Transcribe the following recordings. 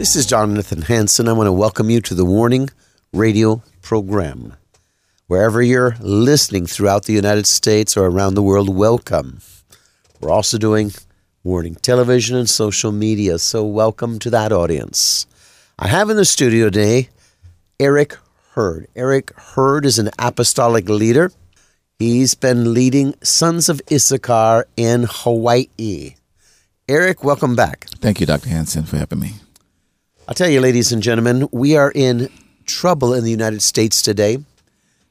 This is Jonathan Hansen. I want to welcome you to the Warning Radio program. Wherever you're listening throughout the United States or around the world, welcome. We're also doing Warning Television and social media. So, welcome to that audience. I have in the studio today Eric Hurd. Eric Hurd is an apostolic leader. He's been leading Sons of Issachar in Hawaii. Eric, welcome back. Thank you, Dr. Hansen, for having me. I'll tell you, ladies and gentlemen, we are in trouble in the United States today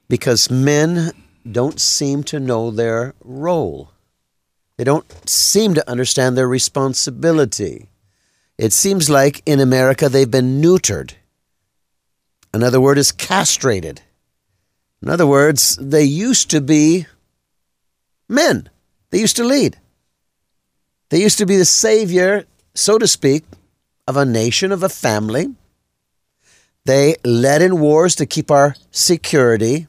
because men don't seem to know their role. They don't seem to understand their responsibility. It seems like in America they've been neutered. Another word is castrated. In other words, they used to be men, they used to lead. They used to be the savior, so to speak, of a nation, of a family. They led in wars to keep our security.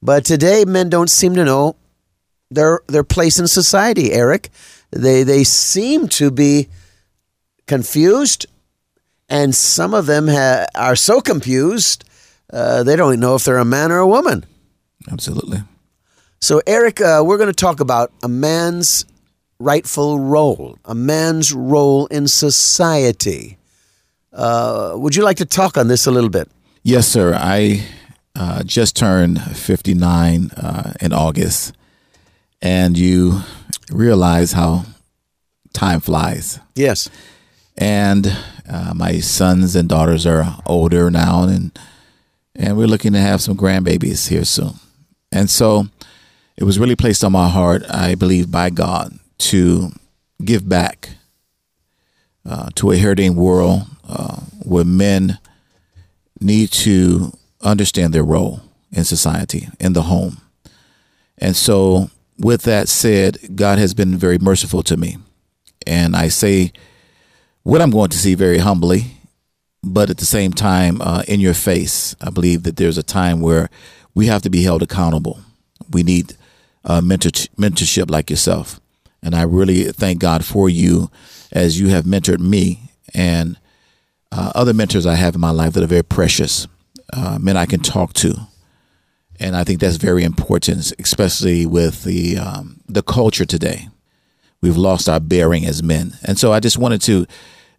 But today, men don't seem to know their their place in society, Eric. They they seem to be confused, and some of them ha- are so confused uh, they don't know if they're a man or a woman. Absolutely. So, Eric, uh, we're going to talk about a man's rightful role, a man's role in society. Uh, would you like to talk on this a little bit? Yes, sir. I uh, just turned 59 uh, in August and you realize how time flies. Yes. And uh, my sons and daughters are older now, and and we're looking to have some grandbabies here soon. And so, it was really placed on my heart, I believe, by God, to give back uh, to a hurting world uh, where men need to understand their role in society, in the home. And so with that said, God has been very merciful to me. And I say what I'm going to see very humbly, but at the same time, uh, in your face. I believe that there's a time where we have to be held accountable. We need uh, mentor- mentorship like yourself. And I really thank God for you as you have mentored me and uh, other mentors I have in my life that are very precious, uh, men I can talk to and I think that's very important, especially with the um, the culture today. We've lost our bearing as men, and so I just wanted to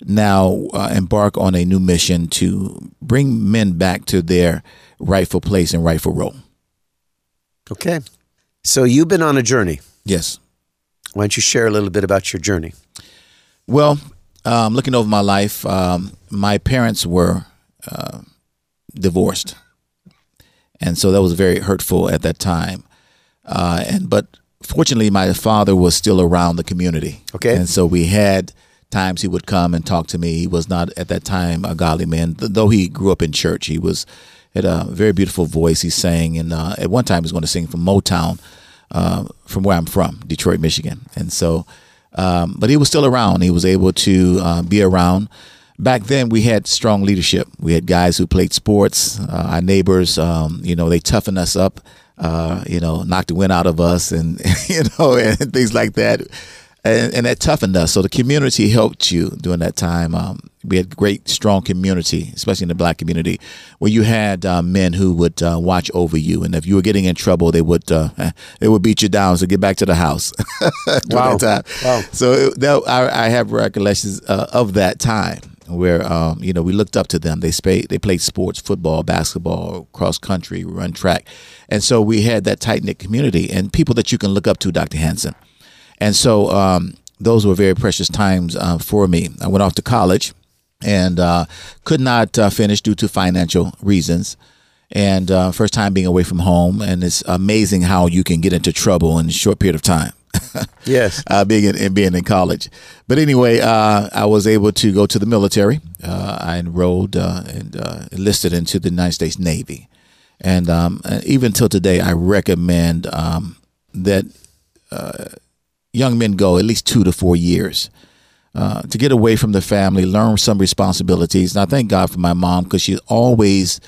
now uh, embark on a new mission to bring men back to their rightful place and rightful role. Okay, so you've been on a journey. Yes. Why don't you share a little bit about your journey? Well, um, looking over my life, um, my parents were uh, divorced and so that was very hurtful at that time. Uh, and but fortunately, my father was still around the community. Okay, and so we had times he would come and talk to me. He was not at that time a godly man, though he grew up in church. He was had a very beautiful voice. He sang, and uh, at one time he was going to sing from Motown, uh, from where I'm from, Detroit, Michigan. And so, um, but he was still around. He was able to uh, be around back then we had strong leadership. We had guys who played sports. Uh, our neighbors, um, you know, they toughened us up. Uh, you know, knocked the wind out of us, and you know, and things like that. And, and that toughened us. So the community helped you during that time. Um, we had great, strong community, especially in the black community, where you had uh, men who would uh, watch over you, and if you were getting in trouble, they would uh, they would beat you down. So get back to the house. wow. Wow. So that, I, I, have recollections uh, of that time where um, you know we looked up to them. They they played sports, football, basketball, cross country, run track, and so we had that tight knit community and people that you can look up to, Dr. Hansen. And so um, those were very precious times uh, for me. I went off to college and uh, could not uh, finish due to financial reasons. And uh, first time being away from home, and it's amazing how you can get into trouble in a short period of time. yes, uh, being in, being in college. But anyway, uh, I was able to go to the military. Uh, I enrolled uh, and uh, enlisted into the United States Navy, and um, even till today, I recommend um, that uh, young men go at least two to four years. to get away from the family, learn some responsibilities. And I thank God for my mom because she always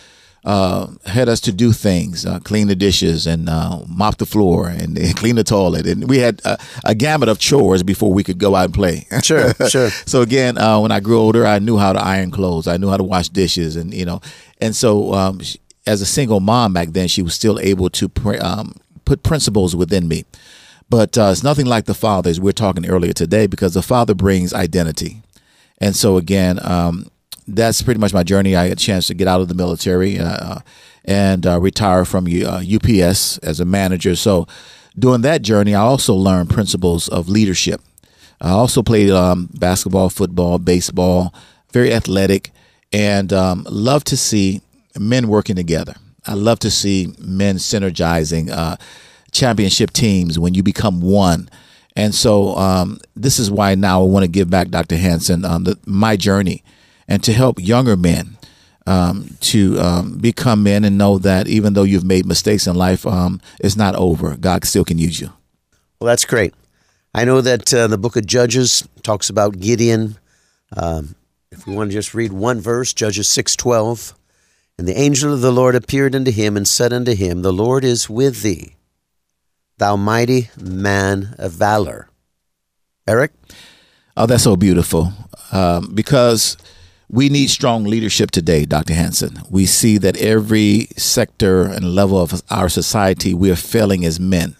uh, had us to do things, uh, clean the dishes and uh, mop the floor and, and, clean the toilet, and we had a, a, gamut of chores before we could go out and play. Sure, sure. so again, uh, when I grew older, I knew how to iron clothes, I knew how to wash dishes, and you know, and so um, as a single mom back then, she was still able to pr- um, put principles within me. But uh, it's nothing like the father, as we are talking earlier today, because the father brings identity. And so again, um, that's pretty much my journey. I had a chance to get out of the military uh, and uh, retire from UPS uh, as a manager. So during that journey, I also learned principles of leadership. I also played um, basketball, football, baseball, very athletic, and um, love to see men working together. I love to see men synergizing uh, championship teams when you become one. And so um, this is why now I want to give back Dr. Hansen um, the, my journey and to help younger men um, to um, become men and know that even though you've made mistakes in life, um, it's not over. God still can use you. Well, that's great. I know that uh, the book of Judges talks about Gideon. Um, if we want to just read one verse, Judges 6:12, and the angel of the Lord appeared unto him and said unto him, The Lord is with thee, thou mighty man of valor. Eric? Oh, that's so beautiful. Um, because we need strong leadership today, Dr. Hansen. We see that every sector and level of our society, we are failing as men.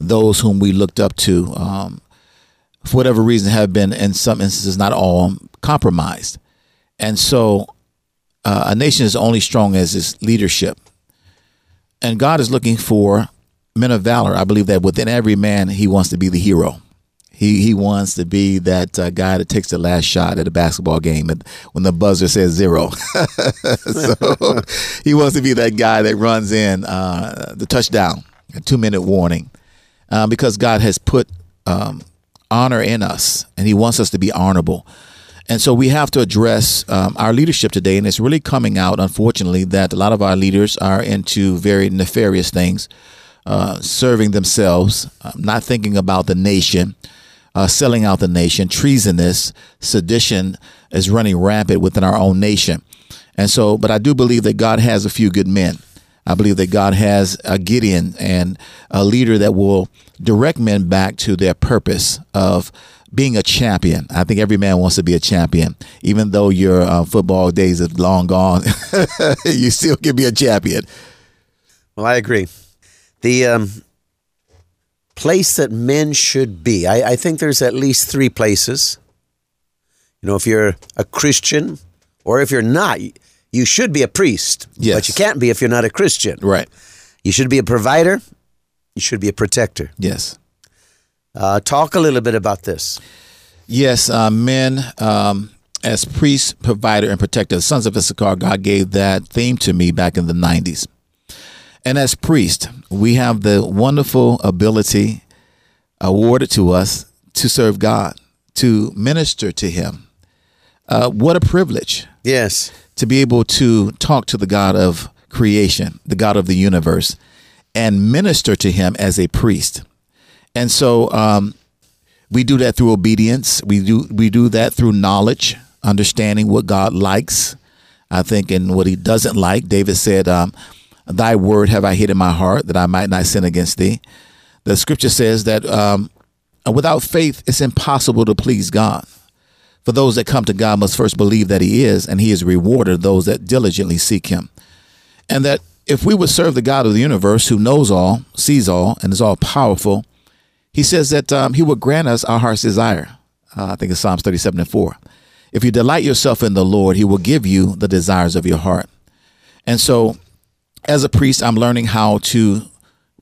Those whom we looked up to, um, for whatever reason, have been, in some instances, not all, compromised. And so uh, a nation is only strong as its leadership. And God is looking for men of valor. I believe that within every man, he wants to be the hero. He he wants to be that uh, guy that takes the last shot at a basketball game when the buzzer says zero. so he wants to be that guy that runs in uh, the touchdown, a two minute warning, uh, because God has put um, honor in us, and He wants us to be honorable. And so we have to address um, our leadership today, and it's really coming out, unfortunately, that a lot of our leaders are into very nefarious things, uh, serving themselves, uh, not thinking about the nation uh, selling out the nation, treasonous, sedition is running rampant within our own nation. And so, but I do believe that God has a few good men. I believe that God has a Gideon and a leader that will direct men back to their purpose of being a champion. I think every man wants to be a champion. Even though your uh, football days are long gone, you still can be a champion. Well, I agree. The um, place that men should be. I, I think there's at least three places. You know, if you're a Christian or if you're not, you should be a priest. Yes. But you can't be if you're not a Christian. Right. You should be a provider. You should be a protector. Yes. Uh, talk a little bit about this. Yes, uh, men um, as priest, provider, and protector. Sons of Issachar, God gave that theme to me back in the 90s. And as priest, we have the wonderful ability awarded to us to serve God, to minister to Him. Uh, what a privilege. Yes. To be able to talk to the God of creation, the God of the universe, and minister to Him as a priest. And so um, we do that through obedience. We do we do that through knowledge, understanding what God likes. I think and what He doesn't like. David said, um, Thy word have I hid in my heart that I might not sin against thee. The scripture says that um, without faith, it's impossible to please God. For those that come to God must first believe that He is, and He is rewarded those that diligently seek Him. And that if we would serve the God of the universe who knows all, sees all, and is all powerful, He says that um, He will grant us our heart's desire. Uh, I think it's Psalms 37 and 4. If you delight yourself in the Lord, He will give you the desires of your heart. And so, as a priest, I'm learning how to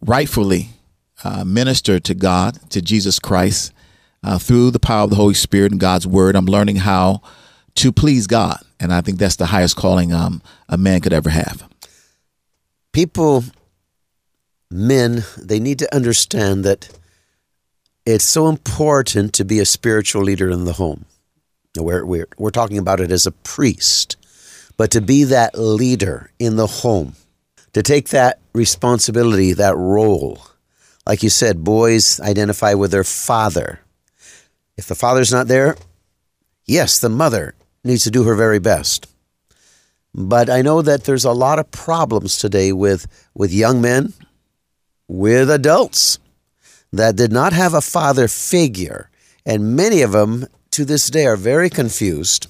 rightfully uh, minister to God, to Jesus Christ, uh, through the power of the Holy Spirit and God's Word. I'm learning how to please God, and I think that's the highest calling um, a man could ever have. People, men, they need to understand that it's so important to be a spiritual leader in the home. We're, we're, we're talking about it as a priest, but to be that leader in the home, to take that responsibility, that role. Like you said, boys identify with their father. If the father's not there, yes, the mother needs to do her very best. But I know that there's a lot of problems today with, with young men, with adults that did not have a father figure. And many of them to this day are very confused.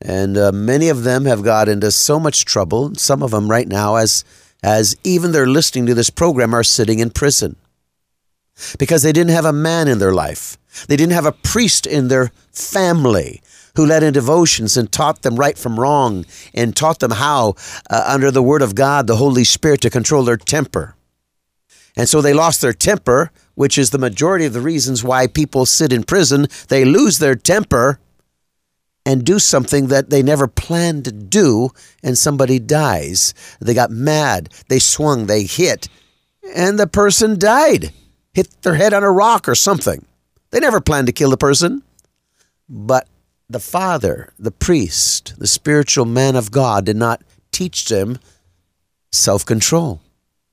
And uh, many of them have got into so much trouble. Some of them right now, as, as even they're listening to this program, are sitting in prison because they didn't have a man in their life. They didn't have a priest in their family who led in devotions and taught them right from wrong and taught them how, uh, under the Word of God, the Holy Spirit, to control their temper. And so they lost their temper, which is the majority of the reasons why people sit in prison. They lose their temper and do something that they never planned to do, and somebody dies. They got mad, they swung, they hit, and the person died hit their head on a rock or something. They never planned to kill the person. But the father, the priest, the spiritual man of God did not teach them self control,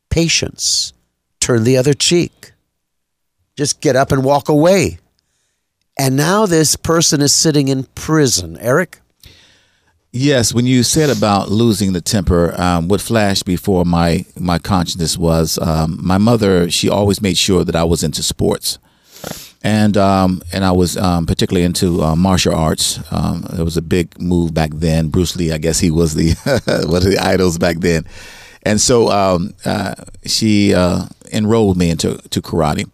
patience, turn the other cheek, just get up and walk away. And now this person is sitting in prison. Eric? Yes, when you said about losing the temper, um, what flashed before my my consciousness was um, my mother. She always made sure that I was into sports, and um, and I was um, particularly into uh, martial arts. Um, it was a big move back then. Bruce Lee, I guess he was the one of the idols back then, and so um, uh, she uh, enrolled me into to karate,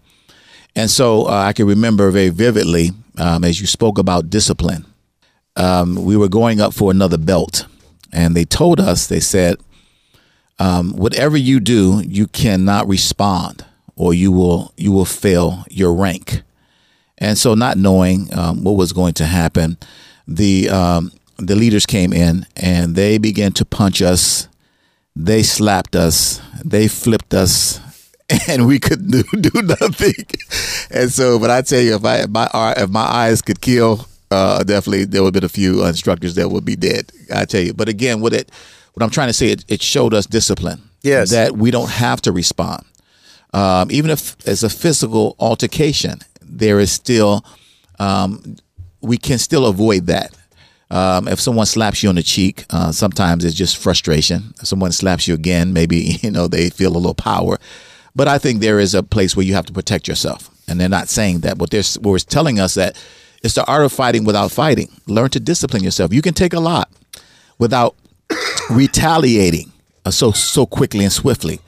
and so uh, I can remember very vividly as you spoke about discipline um, we were going up for another belt, and they told us, they said, um, whatever you do, you cannot respond, or you will you will fail your rank. And so, not knowing um, what was going to happen, the um, the leaders came in and they began to punch us. They slapped us. They flipped us and we could do, do nothing. And so, but I tell you, if I if my if my eyes could kill, uh, definitely there would have been a few instructors that would be dead. I tell you. But again, what it what I'm trying to say, it, it showed us discipline. Yes, that we don't have to respond. Um, even if it's a physical altercation, there is still um, we can still avoid that. Um, if someone slaps you on the cheek, uh, sometimes it's just frustration. If someone slaps you again, maybe you know they feel a little power. But I think there is a place where you have to protect yourself, and they're not saying that, but they're, telling us that it's the art of fighting without fighting. Learn to discipline yourself. You can take a lot without retaliating uh, so so quickly and swiftly.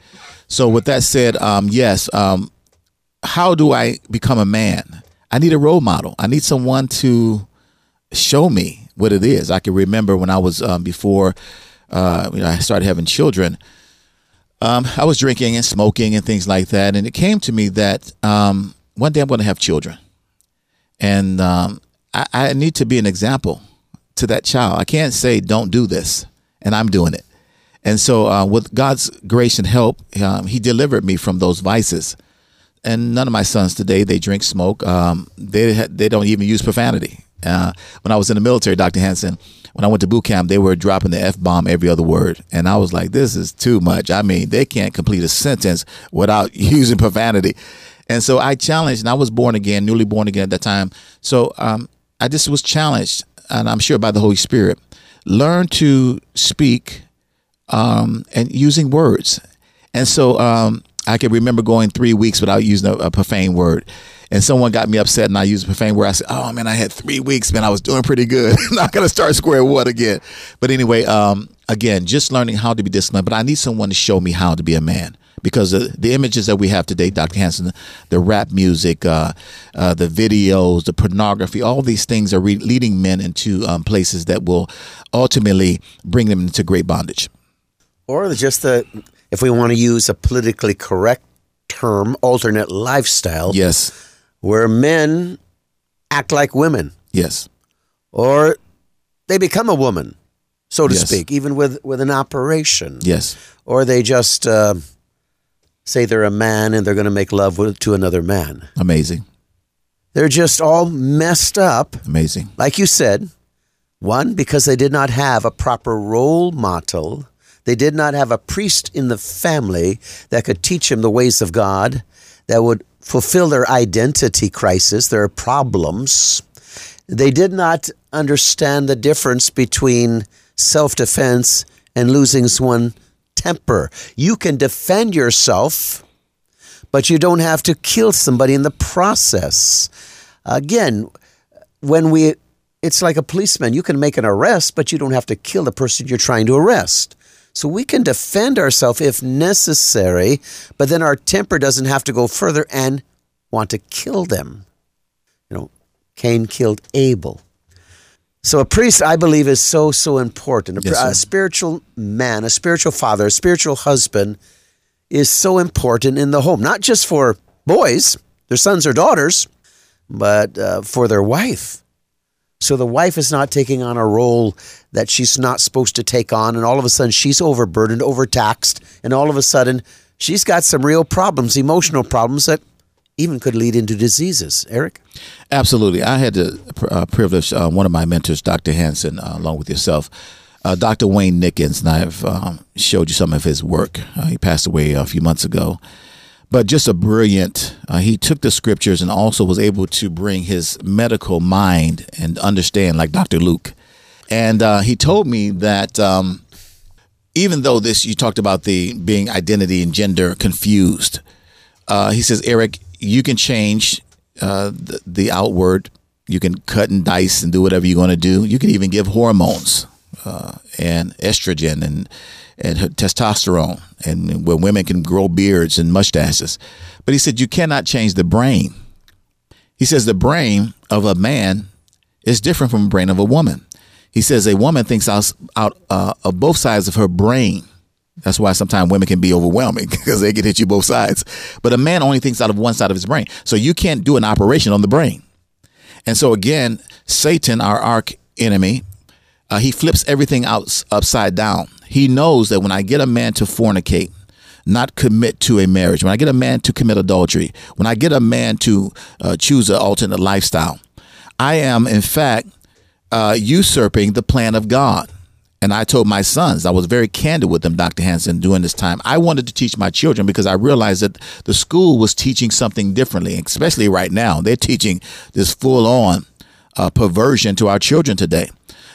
So with that said, um, yes, um, how do I become a man? I need a role model. I need someone to show me what it is. I can remember when I was um, before uh, you know, I started having children. Um, I was drinking and smoking and things like that, and it came to me that um, one day I'm going to have children and um, I, I need to be an example to that child. I can't say don't do this, and I'm doing it. And so, uh, with God's grace and help, um, He delivered me from those vices. And none of my sons today they drink, smoke. Um, they they don't even use profanity. Uh, when I was in the military, Dr. Hansen, when I went to boot camp, they were dropping the f bomb every other word, and I was like, "This is too much." I mean, they can't complete a sentence without using profanity. And so I challenged, and I was born again, newly born again at that time. So um, I just was challenged, and I'm sure by the Holy Spirit, learn to speak um, and using words. And so um, I can remember going three weeks without using a, a profane word. And someone got me upset and I used a profane word. I said, Oh man, I had three weeks, man. I was doing pretty good. Not gonna start square one again. But anyway, um, again, just learning how to be disciplined. But I need someone to show me how to be a man because the, the images that we have today, Dr. Hansen, the rap music, uh, uh, the videos, the pornography, all these things are re- leading men into um, places that will ultimately bring them into great bondage. Or just the, if we want to use a politically correct term, alternate lifestyle. Yes. Where men act like women. Yes. Or they become a woman, so to Yes. speak, even with, with an operation. Yes. Or they just uh, say they're a man and they're going to make love with, to another man. Amazing. They're just all messed up. Amazing. Like you said, one, because they did not have a proper role model. They did not have a priest in the family that could teach them the ways of God, that would fulfill their identity crisis, their problems. They did not understand the difference between self defense and losing one's temper. You can defend yourself, but you don't have to kill somebody in the process. Again, when we it's like a policeman you can make an arrest but you don't have to kill the person you're trying to arrest so we can defend ourselves if necessary but then our temper doesn't have to go further and want to kill them. You know cain killed abel. So a priest i believe is so so important. A, Yes, a spiritual man a spiritual father a spiritual husband is so important in the home not just for boys their sons or daughters but uh, for their wife. So the wife is not taking on a role that she's not supposed to take on, and all of a sudden she's overburdened, overtaxed, and all of a sudden she's got some real problems, emotional problems that even could lead into diseases. Eric? Absolutely. I had the uh, privilege, uh, one of my mentors, Dr. Hansen, uh, along with yourself, uh, Dr. Wayne Nickens, and I've um, showed you some of his work. Uh, he passed away a few months ago. But just a brilliant, uh, he took the scriptures and also was able to bring his medical mind and understand, like Dr. Luke. And uh, he told me that um, even though this, you talked about the being identity and gender confused, uh, he says, Eric, you can change uh, the, the outward. You can cut and dice and do whatever you're going to do. You can even give hormones uh, and estrogen and and testosterone, and where women can grow beards and mustaches. But he said you cannot change the brain. He says the brain of a man is different from the brain of a woman. He says a woman thinks out, out uh, of both sides of her brain. That's why sometimes women can be overwhelming because they can hit you both sides. But a man only thinks out of one side of his brain. So you can't do an operation on the brain. And so again, Satan, our arch enemy, uh, he flips everything out upside down. He knows that when I get a man to fornicate, not commit to a marriage, when I get a man to commit adultery, when I get a man to uh, choose an alternate lifestyle, I am in fact uh, usurping the plan of God. And I told my sons, I was very candid with them, Dr. Hansen, during this time. I wanted to teach my children because I realized that the school was teaching something differently, especially right now. They're teaching this full on uh, perversion to our children today.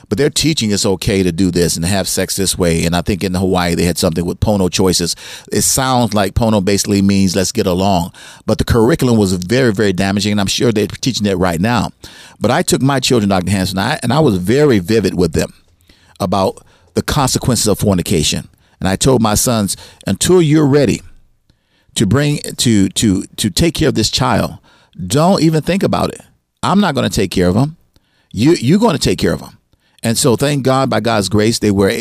But they're teaching it's okay to do this and have sex this way. And I think in Hawaii they had something with Pono choices. It sounds like Pono basically means let's get along. But the curriculum was very, very damaging. And I'm sure they're teaching it right now. But I took my children, Dr. Hansen, and I, and I was very vivid with them about the consequences of fornication. And I told my sons, until you're ready to bring to to to take care of this child, don't even think about it. I'm not going to take care of him. You you're going to take care of him. And so, thank God, by God's grace, they were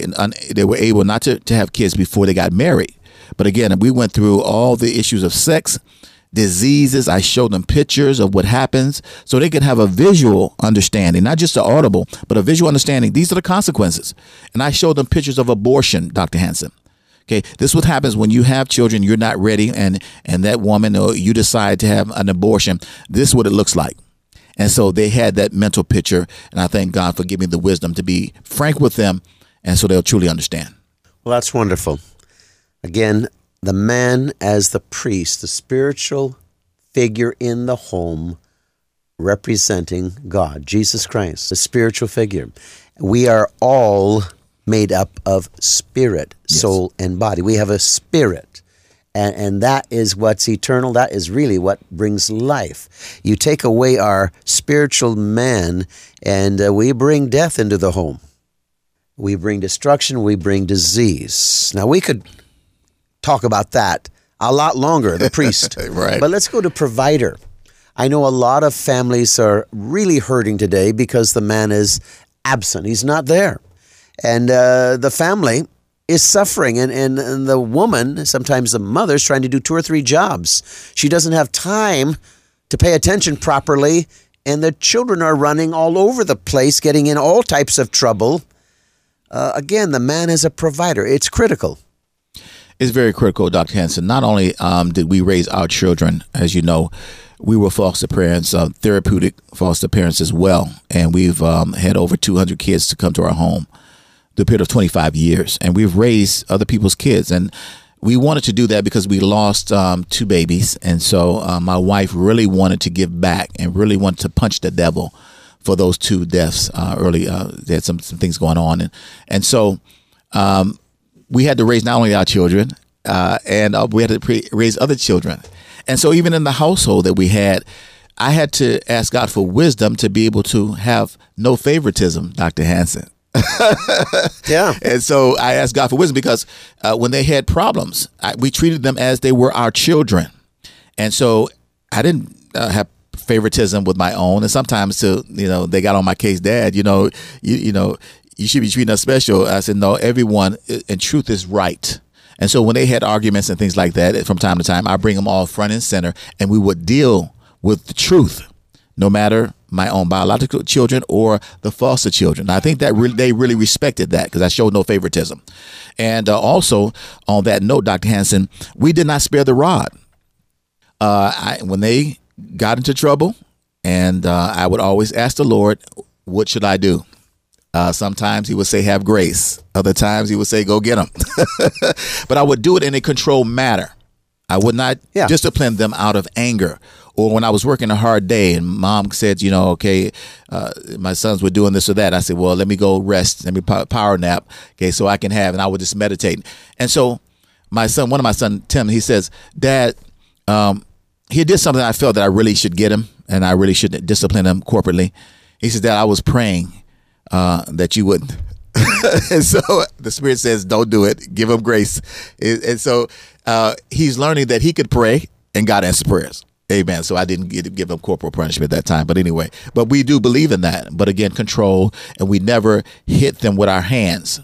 they were able not to, to have kids before they got married. But again, we went through all the issues of sex, diseases. I showed them pictures of what happens so they could have a visual understanding, not just an audible, but a visual understanding. These are the consequences. And I showed them pictures of abortion, Dr. Hansen. Okay, this is what happens when you have children, you're not ready, and and that woman or you decide to have an abortion. This is what it looks like. And so they had that mental picture, and I thank God for giving me the wisdom to be frank with them, and so they'll truly understand. Well, that's wonderful. Again, the man as the priest, the spiritual figure in the home representing God, Jesus Christ, the spiritual figure. We are all made up of spirit, soul, and body. We have a spirit. And, and that is what's eternal. That is really what brings life. You take away our spiritual man, and uh, we bring death into the home. We bring destruction, we bring disease. Now, we could talk about that a lot longer, the priest. Right. But let's go to provider. I know a lot of families are really hurting today because the man is absent. He's not there. And uh, the family is suffering. And, and, and the woman, sometimes the mother, is trying to do two or three jobs. She doesn't have time to pay attention properly. And the children are running all over the place, getting in all types of trouble. Uh, again, the man is a provider. It's critical. It's very critical, Dr. Hansen. Not only um, did we raise our children, as you know, we were foster parents, uh, therapeutic foster parents as well. And we've um, had over 200 kids to come to our home the period of 25 years. And we've raised other people's kids. And we wanted to do that because we lost um, two babies. And so uh, my wife really wanted to give back and really wanted to punch the devil for those two deaths uh, early. Uh, they had some, some things going on. And, and so um, we had to raise not only our children, uh, and uh, we had to pre- raise other children. And so, even in the household that we had, I had to ask God for wisdom to be able to have no favoritism, Dr. Hansen. Yeah. And so I asked God for wisdom because uh, when they had problems, I, we treated them as they were our children. And so I didn't uh, have favoritism with my own. And sometimes, to you know, they got on my case, Dad. You know, you, you know, you should be treating us special. I said, no, everyone and truth is right. And so when they had arguments and things like that from time to time, I bring them all front and center, and we would deal with the truth, no matter my own biological children or the foster children. I think that really, they really respected that because I showed no favoritism. And uh, also on that note, Dr. Hansen, we did not spare the rod. Uh, I, when they got into trouble, and uh, I would always ask the Lord, "What should I do?" Uh, sometimes he would say, "Have grace." Other times he would say, "Go get them." but I would do it in a controlled manner. I would not Yeah. discipline them out of anger. Or when I was working a hard day and mom said, you know, okay, uh, my sons were doing this or that, I said, well, let me go rest, let me power nap, okay, so I can have, and I would just meditate. And so my son, one of my son, Tim, he says, Dad, um, he did something I felt that I really should get him, and I really shouldn't discipline him corporately. He says, Dad, I was praying uh, that you wouldn't. and so the Spirit says, "Don't do it. Give him grace." And and so uh, he's learning that he could pray, and God answers prayers. Amen. So I didn't give him corporal punishment at that time, but anyway, but we do believe in that. But again, control, and we never hit them with our hands.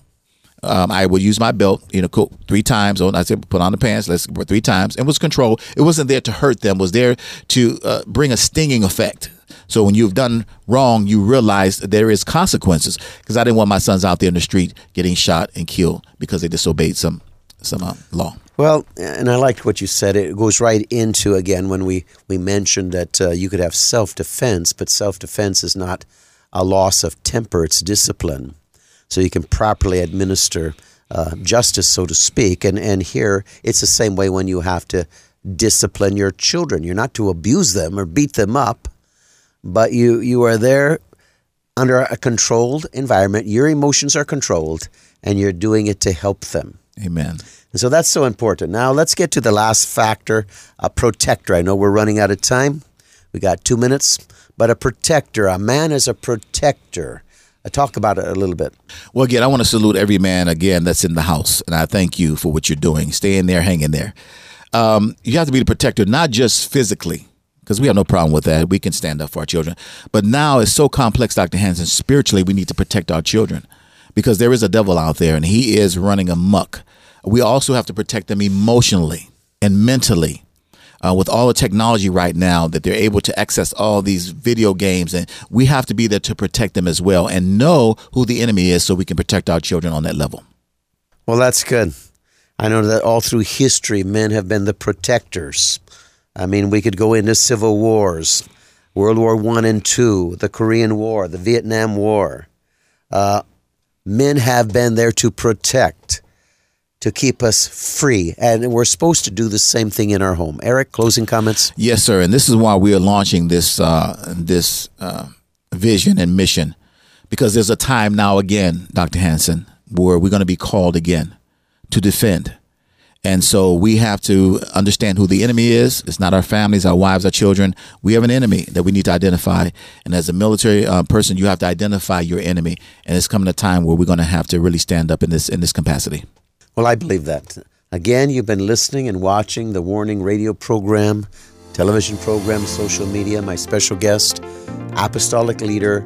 Um, I would use my belt, you know, cook three times. On I said, put on the pants. Let's three times. It was control. It wasn't there to hurt them. It was there to uh, bring a stinging effect. So when you've done wrong, you realize there is consequences. Because I didn't want my sons out there in the street getting shot and killed because they disobeyed some some uh, law. Well, and I liked what you said. It goes right into again when we we mentioned that uh, you could have self defense, but self defense is not a loss of temper; it's discipline. So you can properly administer uh, justice, so to speak. And and here it's the same way when you have to discipline your children. You're not to abuse them or beat them up, but you you are there under a controlled environment. Your emotions are controlled, and you're doing it to help them. Amen. And so that's so important. Now let's get to the last factor, a protector. I know we're running out of time. We got two minutes, but a protector, a man is a protector. I talk about it a little bit. Well, again, I want to salute every man again that's in the house, and I thank you for what you're doing. Stay in there, hang in there. Um, you have to be the protector, not just physically, because we have no problem with that. We can stand up for our children. But now it's so complex, Dr. Hansen. Spiritually, we need to protect our children because there is a devil out there, and he is running amok. We also have to protect them emotionally and mentally uh, with all the technology right now that they're able to access all these video games and we have to be there to protect them as well and know who the enemy is so we can protect our children on that level Well, that's good. I know that all through history, men have been the protectors. I mean, we could go into civil wars, World War One and Two, the Korean War, the Vietnam War. Uh, men have been there to protect, to keep us free, and we're supposed to do the same thing in our home. Eric, closing comments. yes sir and this is why we are launching this uh, this uh, vision and mission because there's a time now again dr hansen where we're going to be called again to defend And so we have to understand who the enemy is. It's not our families, our wives, our children. We have an enemy that we need to identify. And as a military uh, person, you have to identify your enemy. And it's coming a time where we're going to have to really stand up in this in this capacity. Well, I believe that. Again, you've been listening and watching the Warning Radio program, television program, social media. My special guest, Apostolic Leader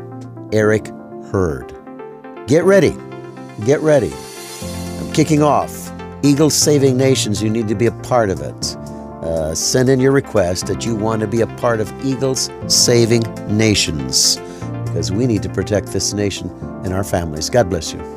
Eric Hurd. Get ready. Get ready. I'm kicking off Eagles Saving Nations. You need to be a part of it. Uh, send in your request that you want to be a part of Eagles Saving Nations because we need to protect this nation and our families. God bless you.